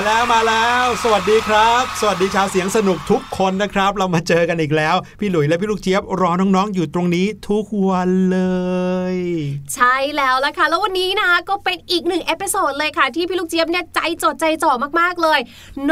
มาแล้วมาแล้ว สวัสดีครับ สวัสดีชาวเสียงสนุกทุกคนนะครับ เรามาเจอกันอีกแล้ว พี่หลุยและพี่ลูกเจี๊ยบรอน้องๆอยู่ตรงนี้ทุกวันเลย ใช่แล้วละค่ะ แล้ววันนี้นะก็เป็นอีกหนึ่ง episode เลยค่ะ ที่พี่ลูกเจี๊ยบเนี่ยใจจดใจจ่อมากๆเลย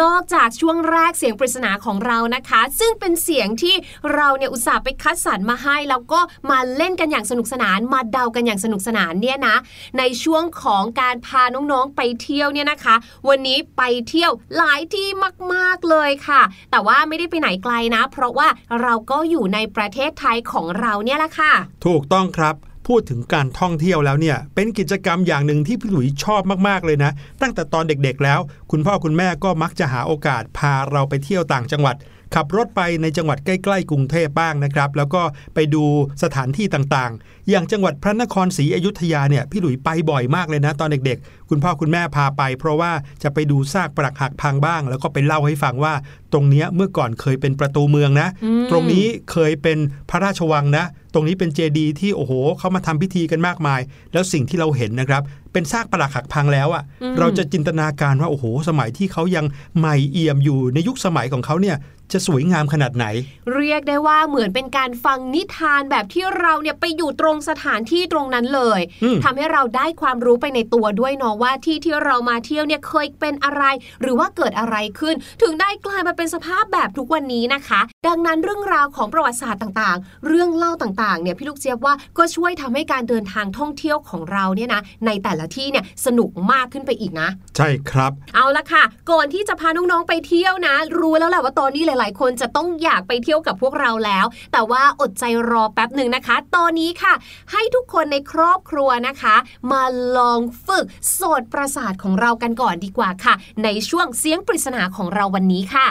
นอกจากช่วงแรกเสียงปริศนาของเรานะคะ ซึ่งเป็นเสียงที่เราเนี่ยอุตส่าห์ไปคัดสรรมาให้แล้วก็มาเล่นกันอย่างสนุกสนานมาเดากันอย่างสนุกสนานเนี่ยนะ ในช่วงของการพาน้องๆไปเที่ยวเนี่ยนะคะ วันนี้ไปเที่ยวหลายที่มากๆเลยค่ะ แต่ว่าไม่ได้ไปไหนไกลนะ เพราะว่าเราก็อยู่ในประเทศไทยของเราเนี่ยแหละค่ะ ถูกต้องครับพูดถึงการท่องเที่ยวแล้วเนี่ยเป็นกิจกรรมอย่างหนึ่งที่พี่หลุยชอบมากๆเลยนะ ตั้งแต่ตอนเด็กๆแล้ว คุณพ่อคุณแม่ก็มักจะหาโอกาสพาเราไปเที่ยวต่างจังหวัด ขับรถไปในจังหวัดใกล้ๆกรุงเทพบ้างนะครับ แล้วก็ไปดูสถานที่ต่างๆ อย่างจังหวัดพระนครศรีอยุธยาเนี่ยพี่หลุยไปบ่อยมากเลยนะ ตอนเด็กๆ คุณพ่อคุณแม่พาไป เพราะว่าจะไปดูซากปรักหักพังบ้าง แล้วก็ไปเล่าให้ฟังว่า ตรงเนี้ยเมื่อก่อนเคยเป็นประตูเมืองนะอืมตรงนี้เคยเป็นพระราชวังนะ ตรงนี้เป็นเจดีย์ที่โอ้โหเขามาทำพิธีกันมากมาย แล้วสิ่งที่เราเห็นนะครับเป็นซากปรักหักพังแล้วอะ่ะเราจะจินตนาการว่าโอ้โห สมัยที่เขายังใหม่เอี่ยมอยู่ในยุคสมัยของเขาเนี่ย จะสวยงามขนาดไหน เรียกได้ว่าเหมือนเป็นการฟังนิทานแบบที่เราเนี่ยไปอยู่ตรงสถานที่ตรงนั้นเลยอืมทำให้เราได้ความรู้ไปในตัวด้วยเนาะว่าที่ที่เรามาเที่ยวเนี่ยเคยเป็นอะไร หรือว่าเกิดอะไรขึ้น ถึงได้กลายมาเป็นสภาพแบบทุกวันนี้นะคะ ดังนั้นเรื่องราวของประวัติศาสตร์ต่างๆ เรื่องเล่าต่างๆเนี่ยพี่ลูกเจี๊ยบว่าก็ช่วยทำให้การเดินทางท่องเที่ยวของเราเนี่ยนะในแต่ละที่เนี่ยสนุกมากขึ้นไปอีกนะ ใช่ครับ เอาละค่ะ ก่อนที่จะพาน้องๆไปเที่ยวนะ รู้แล้วแหละว่าตอนนี้หลาย ๆ คนจะต้องอยากไปเที่ยวกับพวกเราแล้ว แต่ว่าอดใจรอแป๊บหนึ่งนะคะ ตอนนี้ค่ะ ให้ทุกคนในครอบครัวนะคะ มาลองฝึกโสดประสาทของเรากันก่อนดีกว่าค่ะ ในช่วงเสียงปริศนาของเราวันนี้ค่ะ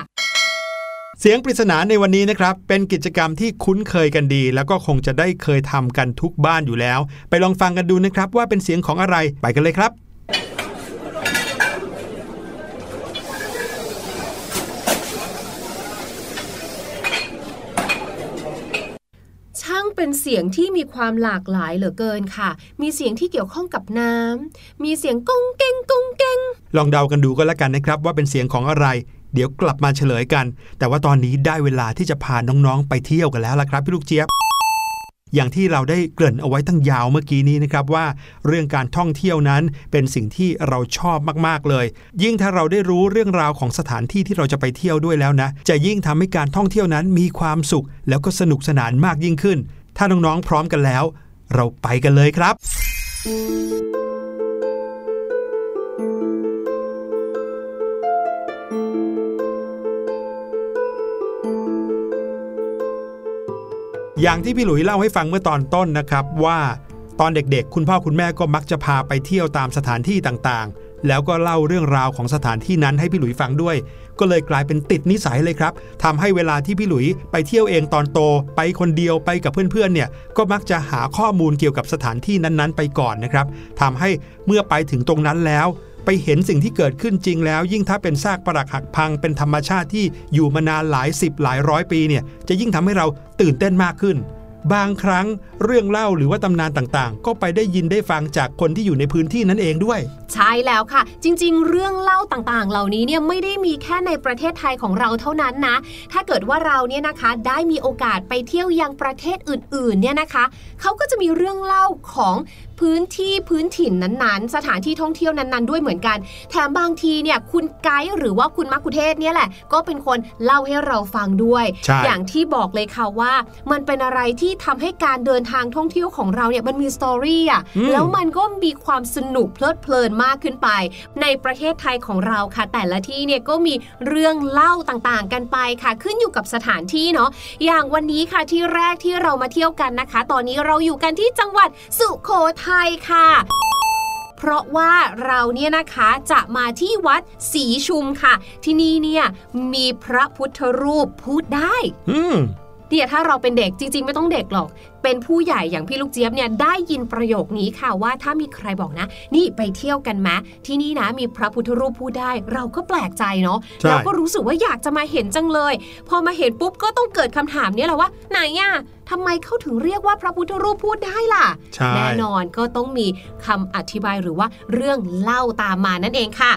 เสียงปริศนาในวันนี้นะครับ เป็นกิจกรรมที่คุ้นเคยกันดี แล้วก็คงจะได้เคยทำกันทุกบ้านอยู่แล้ว ไปลองฟังกันดูนะครับว่าเป็นเสียงของอะไรไปกันเลยครับ ช่าง เป็นเสียงที่มีความหลากหลายเหลือเกินค่ะ มีเสียงที่เกี่ยวข้องกับน้ำมีเสียงก้งเก้งก้งเก้งลองเดากันดูก็แล้วกันนะครับ ว่าเป็นเสียงของอะไร เดี๋ยวกลับมาเฉลยกัน แต่ว่าตอนนี้ได้เวลาที่จะพาน้องๆ ไปเที่ยวกันแล้วล่ะครับพี่ลูกเจี๊ยบอย่างที่เราได้เกริ่นเอาไว้ตั้งยาวเมื่อกี้นี้นะครับว่า เรื่องการท่องเที่ยวนั้นเป็นสิ่งที่เราชอบมากๆเลย ยิ่งถ้าเราได้รู้เรื่องราวของสถานที่ที่เราจะไปเที่ยวด้วยแล้วนะ จะยิ่งทำให้การท่องเที่ยวนั้นมีความสุข แล้วก็สนุกสนานมากยิ่งขึ้น ถ้าน้องๆพร้อมกันแล้ว เราไปกันเลยครับ อย่างที่พี่หลุยเล่าให้ฟังเมื่อตอนต้นนะครับว่า ตอนเด็กๆ คุณพ่อคุณแม่ก็มักจะพาไปเที่ยวตามสถานที่ต่างๆ แล้วก็เล่าเรื่องราวของสถานที่นั้นให้พี่หลุยฟังด้วย ก็เลยกลายเป็นติดนิสัยเลยครับทำให้เวลาที่พี่หลุยไปเที่ยวเองตอนโต ไปคนเดียวไปกับเพื่อนๆเนี่ยก็มักจะหาข้อมูลเกี่ยวกับสถานที่นั้นๆ ไปก่อนนะครับทำให้เมื่อไปถึงตรงนั้นแล้วไปเห็นสิ่งที่เกิดขึ้นจริงแล้ว ยิ่งถ้าเป็นซากปรักหักพังเป็นธรรมชาติที่อยู่มานานหลายสิบหลายร้อยปีเนี่ยจะยิ่งทำให้เราตื่นเต้นมากขึ้น บางครั้งเรื่องเล่าหรือว่าตำนานต่างๆ ก็ไปได้ยินได้ฟังจากคนที่อยู่ในพื้นที่นั้นเองด้วย ใช่แล้วค่ะ จริง ๆ เรื่องเล่าต่างๆ เหล่านี้เนี่ยไม่ได้มีแค่ในประเทศไทยของเราเท่านั้นนะ ถ้าเกิดว่าเราเนี่ยนะคะได้มีโอกาสไปเที่ยวยังประเทศอื่นๆเนี่ยนะคะเขาก็จะมีเรื่องเล่าของพื้นที่พื้นถิ่นนั้นๆ สถานที่ท่องเที่ยวนั้น ๆ ด้วยเหมือนกัน แถมบางทีเนี่ยคุณไกด์หรือว่าคุณมักคุเทศก์เนี่ยแหละ ก็เป็นคนเล่าให้เราฟังด้วยใช่อย่างที่บอกเลยค่ะว่า มันเป็นอะไรที่ทำให้การเดินทางท่องเที่ยวของเราเนี่ยมันมีสตอรี่อะอืมแล้วมันก็มีความสนุกเพลิดเพลินมากขึ้นไป ในประเทศไทยของเราค่ะ แต่ละที่เนี่ยก็มีเรื่องเล่าต่างๆ กันไปค่ะ ขึ้นอยู่กับสถานที่เนาะอย่างวันนี้ค่ะที่แรกที่เรามาเที่ยวกันนะคะ ตอนนี้เราอยู่กันที่จังหวัดสุโขทัยค่ะ เพราะว่าเราเนี่ยนะคะจะมาที่วัดศรีชุมค่ะ ที่นี่เนี่ยมีพระพุทธรูปพูดได้อืมเนี่ยถ้าเราเป็นเด็กจริง ๆ ไม่ต้องเด็กหรอก เป็นผู้ใหญ่อย่างพี่ลูกเจี๊ยบเนี่ยได้ยินประโยคนี้ค่ะว่าถ้ามีใครบอกนะ นี่ไปเที่ยวกันไหมที่นี่นะมีพระพุทธรูปพูดได้ เราก็แปลกใจเนาะใช่เราก็รู้สึกว่าอยากจะมาเห็นจังเลย พอมาเห็นปุ๊บก็ต้องเกิดคำถามเนี้แหละว่า ไหนอะ ทำไมเขาถึงเรียกว่าพระพุทธรูปพูดได้ล่ะใช่แน่นอนก็ต้องมีคำอธิบายหรือว่าเรื่องเล่าตามมานั่นเองค่ะ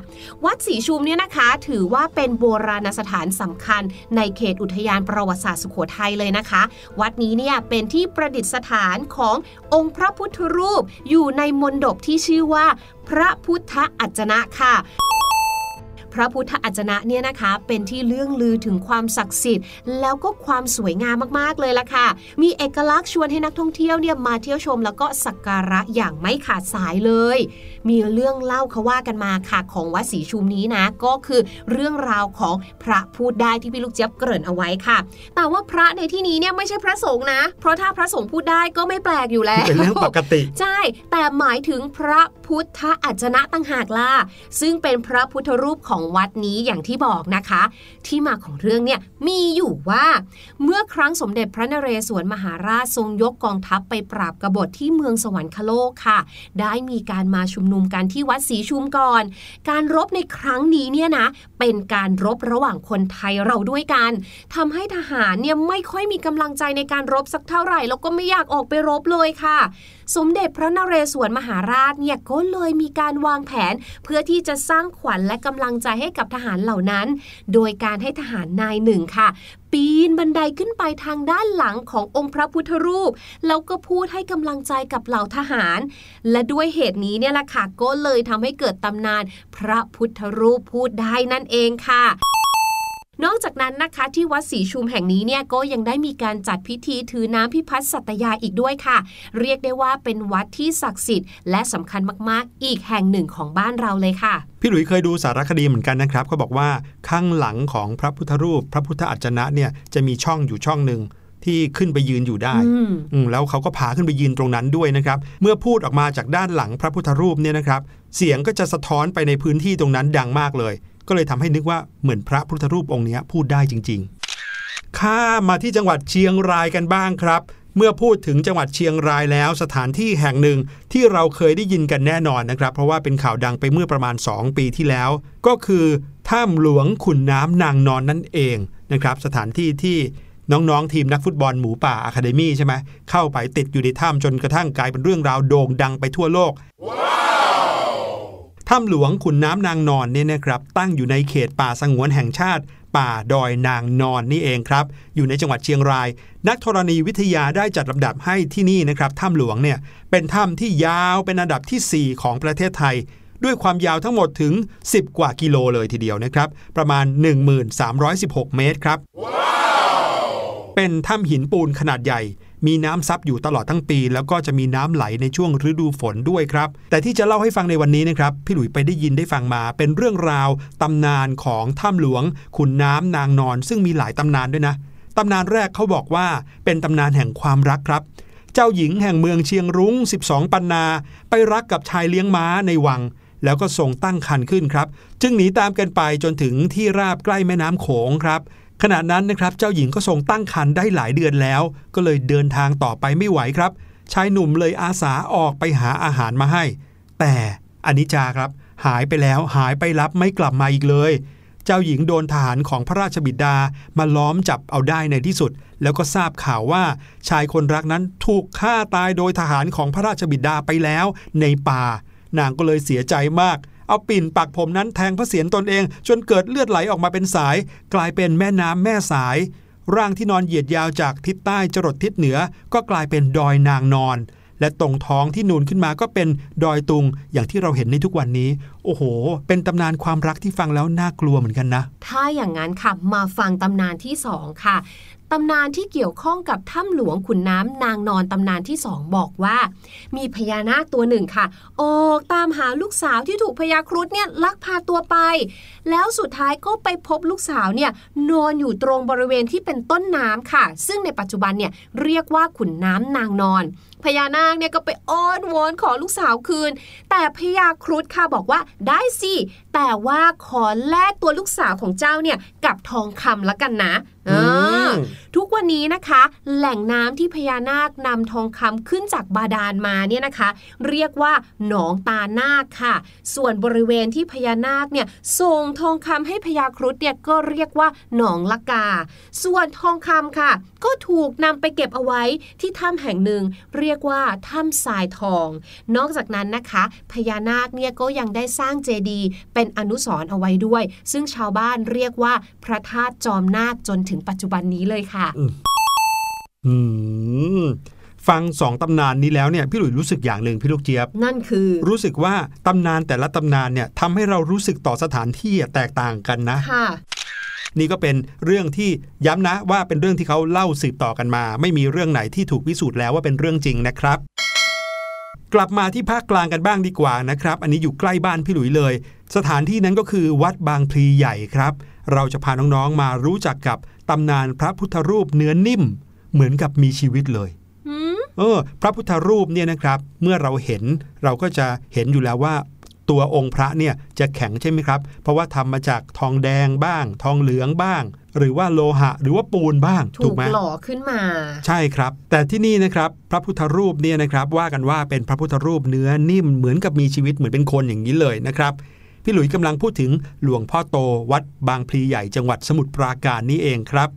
วัดศรีชุมเนี่ยนะคะ ถือว่าเป็นโบราณสถานสำคัญ ในเขตอุทยานประวัติศาสตร์สุโขทัยเลยนะคะ วัดนี้เนี่ยเป็นที่ประดิษฐานขององค์พระพุทธรูปอยู่ในมณฑปที่ชื่อว่า พระพุทธอัจนะค่ะพ ระพุทธอัจนะเนี่ยนะคะ เป็นที่เรื่องลือถึงความศักดิ์สิทธิ์ แล้วก็ความสวยงามมากๆเลยล่ะค่ะ มีเอกลักษณ์ชวนให้นักท่องเที่ยวเนี่ยมาเที่ยวชมแล้วก็สักการะอย่างไม่ขาดสายเลย มีเรื่องเล่าเขาว่ากันมาค่ะของวัดศรีชุมนี้นะ ก็คือเรื่องราวของพระพูดได้ที่พี่ลูกเจี๊ยบเกริ่นเอาไว้ค่ะ แต่ว่าพระในที่นี้เนี่ยไม่ใช่พระสงฆ์นะ เพราะถ้าพระสงฆ์พูดได้ก็ไม่แปลกอยู่แล้วเป็นเรื่องปกติ ใช่ แต่หมายถึงพระพุทธอัจฉนะตั้งหากล่ะซึ่งเป็นพระพุทธรูปของวัดนี้อย่างที่บอกนะคะ ที่มาของเรื่องเนี่ยมีอยู่ว่า เมื่อครั้งสมเด็จพระนเรศวรมหาราชทรงยกกองทัพไปปราบกบฏที่เมืองสวรรคโลกค่ะ ได้มีการมาชุมนุมกันที่วัดศรีชุมก่อน การรบในครั้งนี้เนี่ยนะเป็นการรบระหว่างคนไทยเราด้วยกันทำให้ทหารเนี่ยไม่ค่อยมีกำลังใจในการรบสักเท่าไหร่แล้วก็ไม่อยากออกไปรบเลยค่ะ สมเด็จพระนเรศวรมหาราชเนี่ยก็เลยมีการวางแผน เพื่อที่จะสร้างขวัญและกำลังใจให้กับทหารเหล่านั้น โดยการให้ทหารนายหนึ่งค่ะ ปีนบันไดขึ้นไปทางด้านหลังขององค์พระพุทธรูป แล้วก็พูดให้กำลังใจกับเหล่าทหาร และด้วยเหตุนี้เนี่ยแหละค่ะก็เลยทำให้เกิดตำนาน พระพุทธรูปพูดได้นั่นเองค่ะ นอกจากนั้นนะคะที่วัดศรีชุมแห่งนี้เนี่ยก็ยังได้มีการจัดพิธีถือน้ำพิพัฒน์สัตยาอีกด้วยค่ะ เรียกได้ว่าเป็นวัดที่ศักดิ์สิทธิ์และสำคัญมากๆ อีกแห่งหนึ่งของบ้านเราเลยค่ะ พี่หลุยเคยดูสารคดีเหมือนกันนะครับเขาบอกว่าข้างหลังของพระพุทธรูป พระพุทธอัจฉนะเนี่ยจะมีช่องอยู่ช่องหนึ่งที่ขึ้นไปยืนอยู่ได้อืมอืมแล้วเขาก็พาขึ้นไปยืนตรงนั้นด้วยนะครับ เมื่อพูดออกมาจากด้านหลังพระพุทธรูปเนี่ยนะครับ เสียงก็จะสะท้อนไปในพื้นที่ตรงนั้นดังมากเลย ก็เลยทำให้นึกว่าเหมือนพระพุทธรูปองค์นี้พูดได้จริง ๆ ข้ามาที่จังหวัดเชียงรายกันบ้างครับ เมื่อพูดถึงจังหวัดเชียงรายแล้วสถานที่แห่งหนึ่งที่เราเคยได้ยินกันแน่นอนนะครับ เพราะว่าเป็นข่าวดังไปเมื่อประมาณ 2 ปีที่แล้ว ก็คือถ้ำหลวงขุนน้ำนางนอนนั่นเองนะครับ สถานที่ที่น้อง ๆ ทีมนักฟุตบอลหมูป่าอะคาเดมี่ใช่ไหมเข้าไปติดอยู่ในถ้ำจนกระทั่งกลายเป็นเรื่องราวโด่งดังไปทั่วโลก ถ้ำหลวงขุนน้ำนางนอนเนี่ยนะครับตั้งอยู่ในเขตป่าสงวนแห่งชาติ ป่าดอยนางนอนนี่เองครับ อยู่ในจังหวัดเชียงราย นักธรณีวิทยาได้จัดลำดับให้ที่นี่นะครับถ้ำหลวงเนี่ยเป็นถ้ำที่ยาวเป็นอันดับทีสี่4 ของประเทศไทย ด้วยความยาวทั้งหมดถึง 10 กว่ากิโลเลยทีเดียวนะครับ ประมาณ 1316 เมตรครับเป็นถ้ำหินปูนขนาดใหญ่ มีน้ำซับอยู่ตลอดทั้งปี แล้วก็จะมีน้ำไหลในช่วงฤดูฝนด้วยครับ แต่ที่จะเล่าให้ฟังในวันนี้นะครับ พี่หลุยไปได้ยินได้ฟังมา เป็นเรื่องราวตำนานของถ้ำหลวง ขุนน้ำนางนอน ซึ่งมีหลายตำนานด้วยนะตำนานแรกเขาบอกว่าเป็นตำนานแห่งความรักครับ เจ้าหญิงแห่งเมืองเชียงรุ้ง 12 ปันนา ไปรักกับชายเลี้ยงม้าในวัง แล้วก็ทรงตั้งครรภ์ขึ้นครับ จึงหนีตามกันไปจนถึงที่ราบใกล้แม่น้ำโขงครับ ขณะนั้นนะครับเจ้าหญิงก็ทรงตั้งครรภ์ได้หลายเดือนแล้ว ก็เลยเดินทางต่อไปไม่ไหวครับ ชายหนุ่มเลยอาสาออกไปหาอาหารมาให้ แต่อนิจจาครับ หายไปแล้วหายไปรับไม่กลับมาอีกเลย เจ้าหญิงโดนทหารของพระราชบิดามาล้อมจับเอาได้ในที่สุด แล้วก็ทราบข่าวว่า ชายคนรักนั้นถูกฆ่าตายโดยทหารของพระราชบิดาไปแล้วในป่า นางก็เลยเสียใจมาก เอาปิ่นปักผมนั้นแทงพระเศียรตนเอง จนเกิดเลือดไหลออกมาเป็นสาย กลายเป็นแม่น้ำแม่สาย ร่างที่นอนเหยียดยาวจากทิศใต้จรดทิศเหนือก็กลายเป็นดอยนางนอน และตรงท้องที่นูนขึ้นมาก็เป็นดอยตุงอย่างที่เราเห็นในทุกวันนี้ โอ้โห เป็นตำนานความรักที่ฟังแล้วน่ากลัวเหมือนกันนะ ถ้าอย่างนั้นค่ะ มาฟังตำนานที่สองค่ะตำนานที่เกี่ยวข้องกับถ้ำหลวงขุนน้ำนางนอนตำนานที่สองบอกว่า มีพญานาคตัวหนึ่งค่ะ ออกตามหาลูกสาวที่ถูกพญาครุฑเนี่ยลักพาตัวไป แล้วสุดท้ายก็ไปพบลูกสาวเนี่ยนอนอยู่ตรงบริเวณที่เป็นต้นน้ำค่ะ ซึ่งในปัจจุบันเนี่ยเรียกว่าขุนน้ำนางนอน พญานาคเนี่ยก็ไปอ้อนวอนขอลูกสาวคืน แต่พญาครุฑค่ะบอกว่าได้สิ แต่ว่าขอแลกตัวลูกสาวของเจ้าเนี่ยกับทองคำละกันนะเออทุกวันนี้นะคะ แหล่งน้ำที่พญานาคนำทองคำขึ้นจากบาดาลมาเนี่ยนะคะ เรียกว่าหนองตานาคค่ะ ส่วนบริเวณที่พญานาคเนี่ยส่งทองคำให้พญาครุฑเนี่ยก็เรียกว่าหนองละกา ส่วนทองคำค่ะ ก็ถูกนำไปเก็บเอาไว้ที่ถ้ำแห่งหนึ่ง เรียกว่าถ้ำทรายทอง นอกจากนั้นนะคะ พญานาคเนี่ยก็ยังได้สร้างเจดีย์เป็นอนุสรณ์เอาไว้ด้วย ซึ่งชาวบ้านเรียกว่าพระธาตุจอมนาคจนถึงปัจจุบันนี้เลยค่ะอืมฟังสองตำนานนี้แล้วเนี่ยพี่หลุยรู้สึกอย่างหนึ่งพี่ลูกเจี๊ยบ นั่นคือ รู้สึกว่าตำนานแต่ละตำนานเนี่ยทำให้เรารู้สึกต่อสถานที่แตกต่างกันนะค่ะนี่ก็เป็นเรื่องที่ย้ำนะว่าเป็นเรื่องที่เขาเล่าสืบต่อกันมา ไม่มีเรื่องไหนที่ถูกพิสูจน์แล้วว่าเป็นเรื่องจริงนะครับ กลับมาที่ภาคกลางกันบ้างดีกว่านะครับ อันนี้อยู่ใกล้บ้านพี่หลุยเลย สถานที่นั้นก็คือวัดบางพลีใหญ่ครับ เราจะพาน้องๆมารู้จักกับตำนานพระพุทธรูปเนื้อนิ่ม เหมือนกับมีชีวิตเลยหืมเออ พระพุทธรูปเนี่ยนะครับ เมื่อเราเห็นเราก็จะเห็นอยู่แล้วว่า ตัวองค์พระเนี่ยจะแข็งใช่ไหมครับ เพราะว่าทำมาจากทองแดงบ้าง ทองเหลืองบ้าง หรือว่าโลหะ หรือว่าปูนบ้าง ถูถูกกไหมหล่อขึ้นมา ใช่ครับ แต่ที่นี่นะครับ พระพุทธรูปเนี่ยนะครับ ว่ากันว่าเป็นพระพุทธรูปเนื้อนิ่มเหมือนกับมีชีวิตเหมือนเป็นคนอย่างนี้เลยนะครับ พี่หลุยกำลังพูดถึงหลวงพ่อโตวัดบางพลีใหญ่จังหวัดสมุทรปราการนี่เองครับ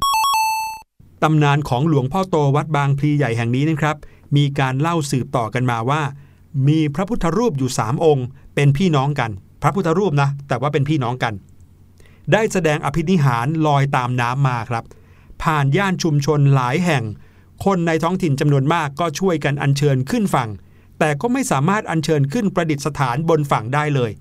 ตำนานของหลวงพ่อโตวัดบางพลีใหญ่แห่งนี้นะครับ มีการเล่าสืบต่อกันมาว่า มีพระพุทธรูปอยู่สามองค์ เป็นพี่น้องกัน พระพุทธรูปนะ แต่ว่าเป็นพี่น้องกัน ได้แสดงอภินิหารลอยตามน้ำมาครับ ผ่านย่านชุมชนหลายแห่ง คนในท้องถิ่นจำนวนมากก็ช่วยกันอัญเชิญขึ้นฝั่ง แต่ก็ไม่สามารถอัญเชิญขึ้นประดิษฐานบนฝั่งได้เลย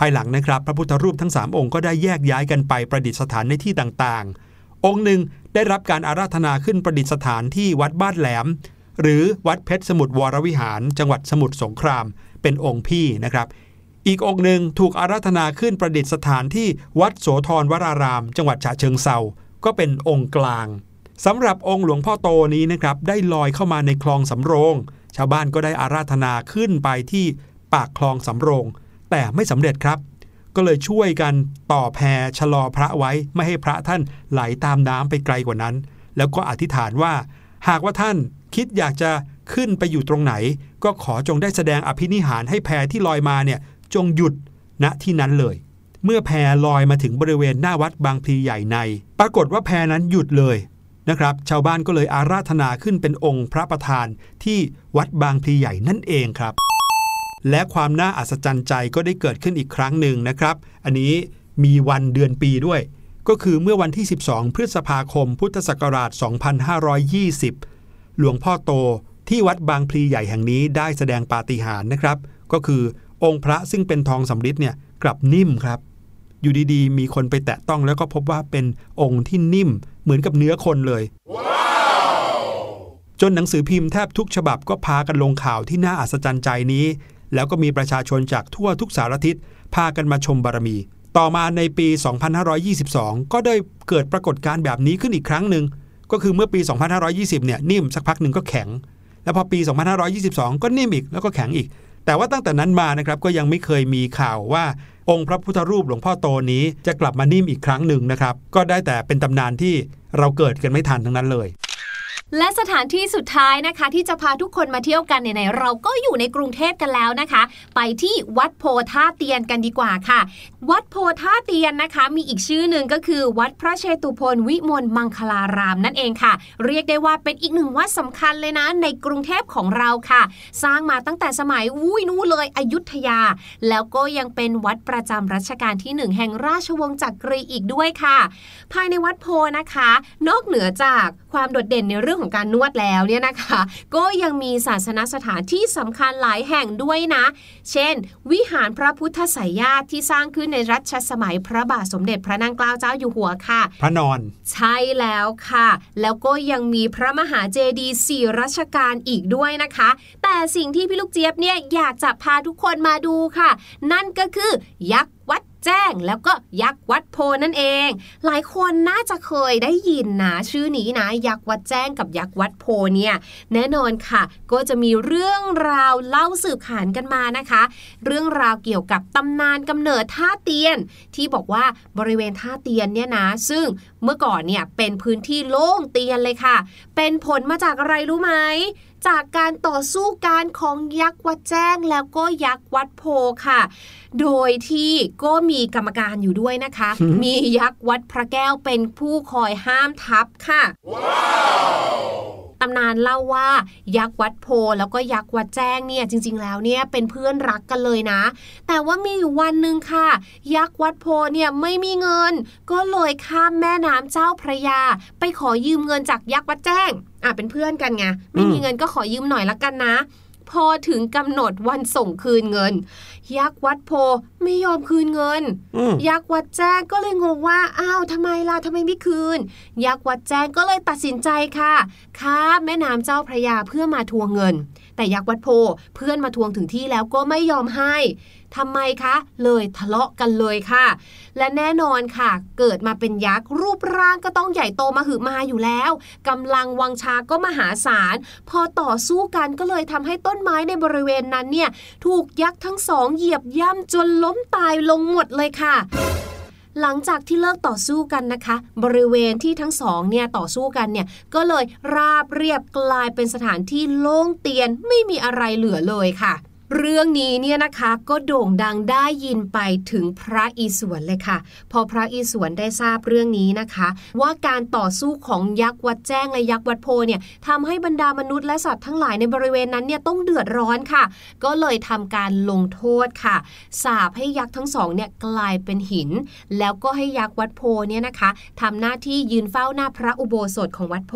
ภายหลังนะครับ พระพุทธรูปทั้ง 3 องค์ก็ได้แยกย้ายกันไปประดิษฐานในที่ต่างๆ องค์หนึ่งได้รับการอาราธนาขึ้นประดิษฐานที่วัดบ้านแหลม หรือวัดเพชรสมุทรวรวิหาร จังหวัดสมุทรสงคราม เป็นองค์พี่นะครับ อีกองค์หนึ่งถูกอาราธนาขึ้นประดิษฐานที่วัดโสธรวราราม จังหวัดฉะเชิงเซาก็เป็นองค์กลางสำหรับองค์หลวงพ่อโตนี้นะครับได้ลอยเข้ามาในคลองสำโรง ชาวบ้านก็ได้อาราธนาขึ้นไปที่ปากคลองสำโรง แต่ไม่สำเร็จครับ ก็เลยช่วยกันต่อแพชะลอพระไว้ไม่ให้พระท่านไหลตามน้ำไปไกลกว่านั้น แล้วก็อธิษฐานว่า หากว่าท่านคิดอยากจะขึ้นไปอยู่ตรงไหน ก็ขอจงได้แสดงอภินิหารให้แพที่ลอยมาเนี่ยจงหยุดณที่นั้นเลย เมื่อแพลอยมาถึงบริเวณหน้าวัดบางพลีใหญ่ใน ปรากฏว่าแพนั้นหยุดเลยนะครับ ชาวบ้านก็เลยอาราธนาขึ้นเป็นองค์พระประธานที่วัดบางพลีใหญ่นั่นเองครับ และความน่าอัศจรรย์ใจก็ได้เกิดขึ้นอีกครั้งหนึ่งนะครับ อันนี้มีวันเดือนปีด้วย ก็คือเมื่อวันที่ 12 พฤษภาคม พุทธศักราช 2520 หลวงพ่อโตที่วัดบางพลีใหญ่แห่งนี้ได้แสดงปาฏิหาริย์นะครับ ก็คือองค์พระซึ่งเป็นทองสำริดเนี่ยกลับนิ่มครับ อยู่ดีๆ มีคนไปแตะต้องแล้วก็พบว่าเป็นองค์ที่นิ่มเหมือนกับเนื้อคนเลยจนหนังสือพิมพ์แทบทุกฉบับก็พากันลงข่าวที่น่าอัศจรรย์ใจนี้ แล้วก็มีประชาชนจากทั่วทุกสารทิศพากันมาชมบารมี ต่อมาในปี 2522 ก็ได้เกิดปรากฏการณ์แบบนี้ขึ้นอีกครั้งหนึ่งก็คือเมื่อปี 2520 เนี่ยนิ่มสักพักหนึ่งก็แข็ง แล้วพอปี 2522 ก็นิ่มอีกแล้วก็แข็งอีก แต่ว่าตั้งแต่นั้นมานะครับก็ยังไม่เคยมีข่าวว่า องค์พระพุทธรูปหลวงพ่อโตนี้จะกลับมานิ่มอีกครั้งหนึ่งนะครับ ก็ได้แต่เป็นตำนานที่เราเกิดกันไม่ทันทั้งนั้นเลย และสถานที่สุดท้ายนะคะ ที่จะพาทุกคนมาเที่ยวกันไหนๆเราก็อยู่ในกรุงเทพกันแล้วนะคะ ไปที่วัดโพธาเตียนกันดีกว่าค่ะ วัดโพธาเตียนนะคะ มีอีกชื่อหนึ่งก็คือวัดพระเชตุพนวิมลมังคลารามนั่นเองค่ะ เรียกได้ว่าเป็นอีกหนึ่งวัดสำคัญเลยนะ ในกรุงเทพของเราค่ะ สร้างมาตั้งแต่สมัยวุ้ยนู้เลยอยุธยา แล้วก็ยังเป็นวัดประจำรัชกาลที่หนึ่งแห่งราชวงศ์จักรีอีกด้วยค่ะ ภายในวัดโพนะคะ นอกเหนือจากความโดดเด่นในเรื่องของการนวดแล้วเนี่ยนะคะ ก็ยังมีศาสนสถานที่สำคัญหลายแห่งด้วยนะ เช่น วิหารพระพุทธไสยญาติที่สร้างขึ้นในรัชสมัยพระบาทสมเด็จพระนางเกล้าเจ้าอยู่หัวค่ะ พระนอน ใช่แล้วค่ะ แล้วก็ยังมีพระมหาเจดีย์สี่รัชกาลอีกด้วยนะคะ แต่สิ่งที่พี่ลูกเจี๊ยบเนี่ยอยากจะพาทุกคนมาดูค่ะ นั่นก็คือยักษ์วัด แจ้งแล้วก็ยักษ์วัดโพนั่นเอง หลายคนน่าจะเคยได้ยินนะชื่อนี้นะ ยักษ์วัดแจ้งกับยักษ์วัดโพเนี่ยแน่นอนค่ะ ก็จะมีเรื่องราวเล่าสืบขานกันมานะคะ เรื่องราวเกี่ยวกับตำนานกำเนิดท่าเตียน ที่บอกว่าบริเวณท่าเตียนเนี่ยนะ ซึ่งเมื่อก่อนเนี่ยเป็นพื้นที่โล่งเตียนเลยค่ะ เป็นผลมาจากอะไรรู้ไหม จากการต่อสู้การของยักษ์วัดแจ้งแล้วก็ยักษ์วัดโพค่ะ โดยที่ก็มีกรรมการอยู่ด้วยนะคะ มียักษ์วัดพระแก้วเป็นผู้คอยห้ามทัพค่ะ ตำนานเล่าว่ายักษ์วัดโพแล้วก็ยักษ์วัดแจ้งเนี่ยจริง ๆ แล้วเนี่ยเป็นเพื่อนรักกันเลยนะ แต่ว่ามีอยู่วันหนึ่งค่ะ ยักษ์วัดโพเนี่ยไม่มีเงิน ก็เลยข้ามแม่น้ำเจ้าพระยา ไปขอยืมเงินจากยักษ์วัดแจ้งอะเป็นเพื่อนกันไงไม่มีเงินก็ขอยืมหน่อยละกันนะ พอถึงกำหนดวันส่งคืนเงิน ยักษ์วัดโพไม่ยอมคืนเงินอืมยักษ์วัดแจ้งก็เลยงงว่าอ้าวทำไมล่ะทำไมไม่คืน ยักษ์วัดแจ้งก็เลยตัดสินใจค่ะข้ามแม่น้ำเจ้าพระยาเพื่อมาทวงเงิน แต่ยักษ์วัดโพเพื่อนมาทวงถึงที่แล้วก็ไม่ยอมให้ ทำไมคะ เลยทะเลาะกันเลยค่ะ และแน่นอนค่ะ เกิดมาเป็นยักษ์รูปร่างก็ต้องใหญ่โตมาหือมาอยู่แล้วกำลังวังชาก็มหาศาล พอต่อสู้กันก็เลยทำให้ต้นไม้ในบริเวณนั้นเนี่ยถูกยักษ์ทั้งสองเหยียบย่ำจนล้มตายลงหมดเลยค่ะหลังจากที่เลิกต่อสู้กันนะคะ บริเวณที่ทั้งสองเนี่ยต่อสู้กันเนี่ยก็เลยราบเรียบกลายเป็นสถานที่โล่งเตียนไม่มีอะไรเหลือเลยค่ะ เรื่องนี้เนี่ยนะคะก็โด่งดังได้ยินไปถึงพระอิศวรเลยค่ะ พอพระอิศวรได้ทราบเรื่องนี้นะคะ ว่าการต่อสู้ของยักษ์วัดแจ้งและยักษ์วัดโพเนี่ยทำให้บรรดามนุษย์และสัตว์ทั้งหลายในบริเวณนั้นเนี่ยต้องเดือดร้อนค่ะ ก็เลยทำการลงโทษค่ะ สาปให้ยักษ์ทั้งสองเนี่ยกลายเป็นหิน แล้วก็ให้ยักษ์วัดโพเนี่ยนะคะทำหน้าที่ยืนเฝ้าหน้าพระอุโบสถของวัดโพ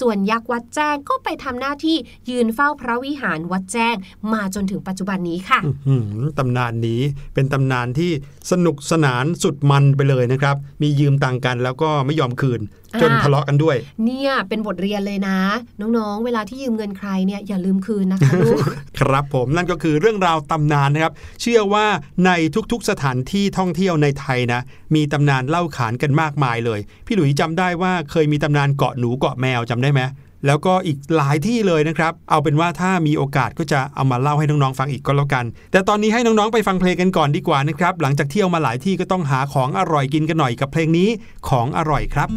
ส่วนยักษ์วัดแจ้งก็ไปทำหน้าที่ยืนเฝ้าพระวิหารวัดแจ้งมาจนถึงปัจจุบันนี้ค่ะอืมตำนานนี้เป็นตำนานที่สนุกสนานสุดมันไปเลยนะครับ มียืมตังค์กันแล้วก็ไม่ยอมคืน จนอ่าทะเลาะกันด้วย เนี่ยเป็นบทเรียนเลยนะ น้องๆ เวลาที่ยืมเงินใครเนี่ยอย่าลืมคืนนะคะลูกครับผมนั่นก็คือเรื่องราวตำนานนะครับ เชื่อว่าในทุกๆสถานที่ท่องเที่ยวในไทยนะ มีตำนานเล่าขานกันมากมายเลย พี่หลุยจำได้ว่าเคยมีตำนานเกาะหนูเกาะแมวจำได้ไหม แล้วก็อีกหลายที่เลยนะครับ เอาเป็นว่าถ้ามีโอกาสก็จะเอามาเล่าให้น้องๆฟังอีกก็แล้วกัน แต่ตอนนี้ให้น้องๆไปฟังเพลงกันก่อนดีกว่านะครับ หลังจากเที่ยวมาหลายที่ก็ต้องหาของอร่อยกินกันหน่อยกับเพลงนี้ของอร่อยครับ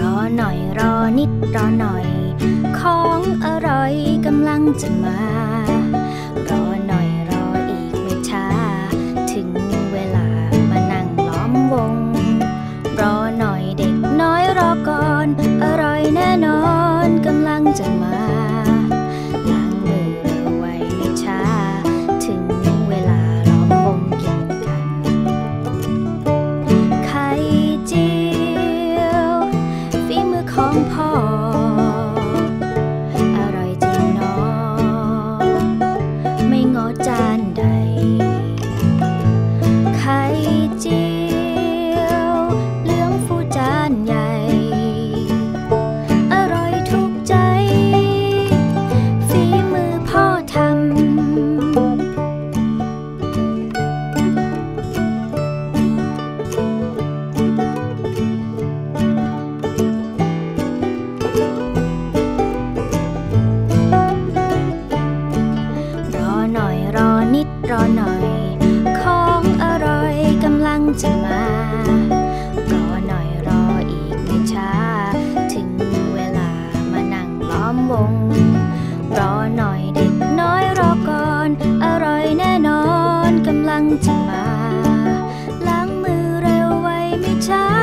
รอหน่อยรอนิดรอหน่อย ของอร่อย กำลังจะมา รอหน่อยรออีกไม่ช้า ถึงเวลามานั่งล้อมวง รอหน่อยเด็กน้อยรอก่อนอร่อย วง รอหน่อยเด็กน้อยรอก่อน อร่อยแน่นอนกำลังจะมา ล้างมือเร็วไวไม่ช้า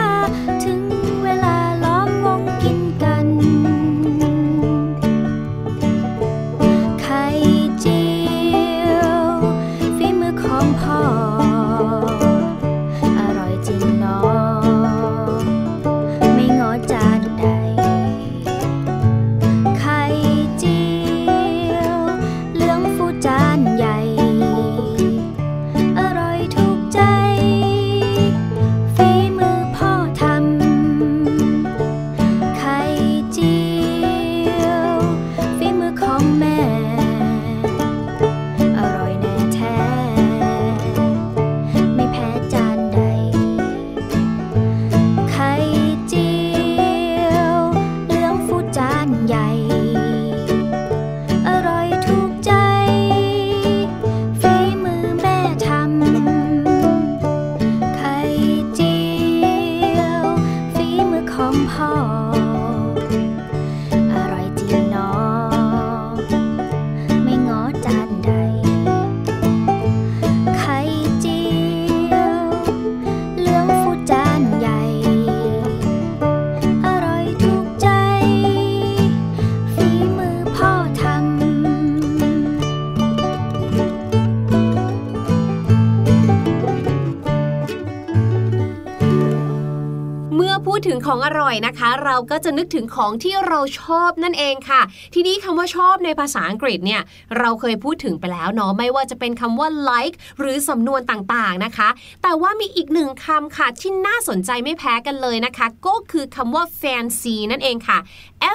อยนะคะ เราก็จะนึกถึงของที่เราชอบนั่นเองค่ะ ทีนี้คำว่าชอบในภาษาอังกฤษเนี่ยเราเคยพูดถึงไปแล้วเนาะไม่ว่าจะเป็นคำว่า like หรือสำนวนต่างๆนะคะ แต่ว่ามีอีกหนึ่งคำค่ะที่น่าสนใจไม่แพ้กันเลยนะคะ ก็คือคำว่า fancy นั่นเองค่ะ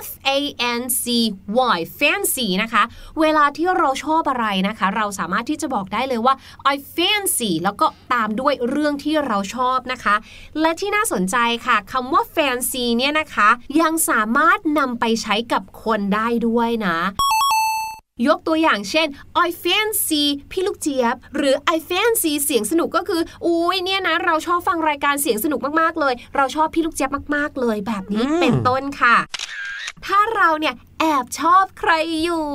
F A N C Y fancy นะคะ เวลาที่เราชอบอะไรนะคะ เราสามารถที่จะบอกได้เลยว่า I fancy แล้วก็ตามด้วยเรื่องที่เราชอบนะคะ และที่น่าสนใจค่ะคำว่า fancy เนี่ยนะคะ ยังสามารถนำไปใช้กับคนได้ด้วยนะยกตัวอย่างเช่น I fancy พี่ลูกเจี๊ยบ หรือ I fancy เสียงสนุกก็คือ อุ้ยเนี่ยนะ เราชอบฟังรายการเสียงสนุกมาก ๆ เลย เราชอบพี่ลูกเจี๊ยบมาก ๆ เลยแบบนี้อืมเป็นต้นค่ะ ถ้าเราเนี่ยแอบชอบใครอยู่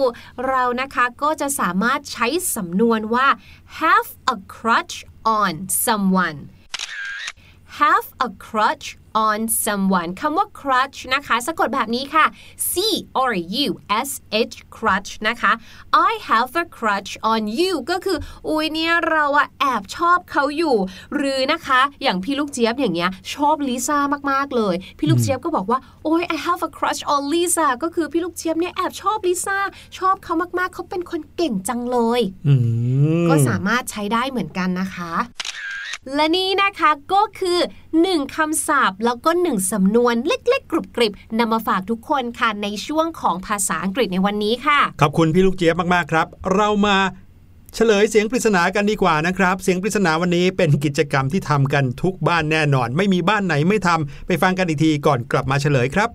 เรานะคะก็จะสามารถใช้สำนวนว่า have a crush on someone have a crush on someone คำว่า crush นะคะ สะกดแบบนี้ค่ะ C R U S H crush นะคะ I have a crush on you ก็คือ อุ้ยเนี่ยเราอะแอบชอบเขาอยู่ หรือนะคะ อย่างพี่ลูกเจี๊ยบอย่างเงี้ย ชอบลิซ่ามากๆเลย พี่ลูกเจี๊ยบก็บอกว่า โอ้ย I have a crush on Lisa ก็คือพี่ลูกเจี๊ยบเนี่ยแอบชอบลิซ่า ชอบเขามากๆ เขาเป็นคนเก่งจังเลยอืมก็สามารถใช้ได้เหมือนกันนะคะ และนี่นะคะก็คือ 1คำศัพท์ แล้วก็ 1 สำนวนเล็กๆ กรุบกริบนำมาฝากทุกคนค่ะในช่วงของภาษาอังกฤษในวันนี้ค่ะ ขอบคุณพี่ลูกเจี๊ยบมากๆครับ เรามาเฉลยเสียงปริศนากันดีกว่านะครับ เสียงปริศนาวันนี้เป็นกิจกรรมที่ทำกันทุกบ้านแน่นอน ไม่มีบ้านไหนไม่ทำไปฟังกันอีกทีก่อนกลับมาเฉลยครับ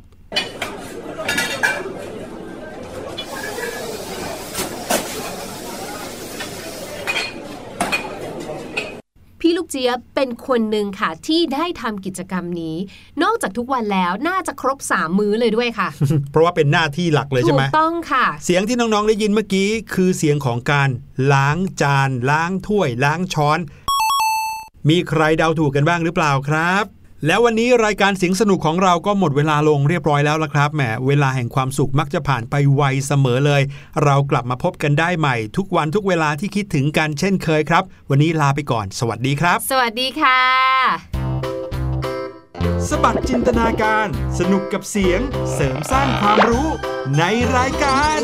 พี่ลูก เจี๊ยบเป็นคนหนึ่งค่ะที่ได้ทำกิจกรรมนี้ นอกจากทุกวันแล้วน่าจะครบ3มื้อเลยด้วยค่ะ เพราะว่าเป็นหน้าที่หลักเลยถูใช่ไหมกต้องค่ะ เสียงที่น้องๆได้ยินเมื่อกี้ คือเสียงของการล้างจาน ล้างถ้วย ล้างช้อน มีใครเดาถูกกันบ้างหรือเปล่าครับ แล้ววันนี้รายการเสียงสนุกของเราก็หมดเวลาลงเรียบร้อยแล้วละครับแหมเวลาแห่งความสุขมักจะผ่านไปไวเสมอเลย เรากลับมาพบกันได้ใหม่ ทุกวันทุกเวลาที่คิดถึงกันเช่นเคยครับ วันนี้ลาไปก่อน สวัสดีครับ สวัสดีค่ะ สบัดจินตนาการ สนุกกับเสียง เสริมสร้างความรู้ในรายการ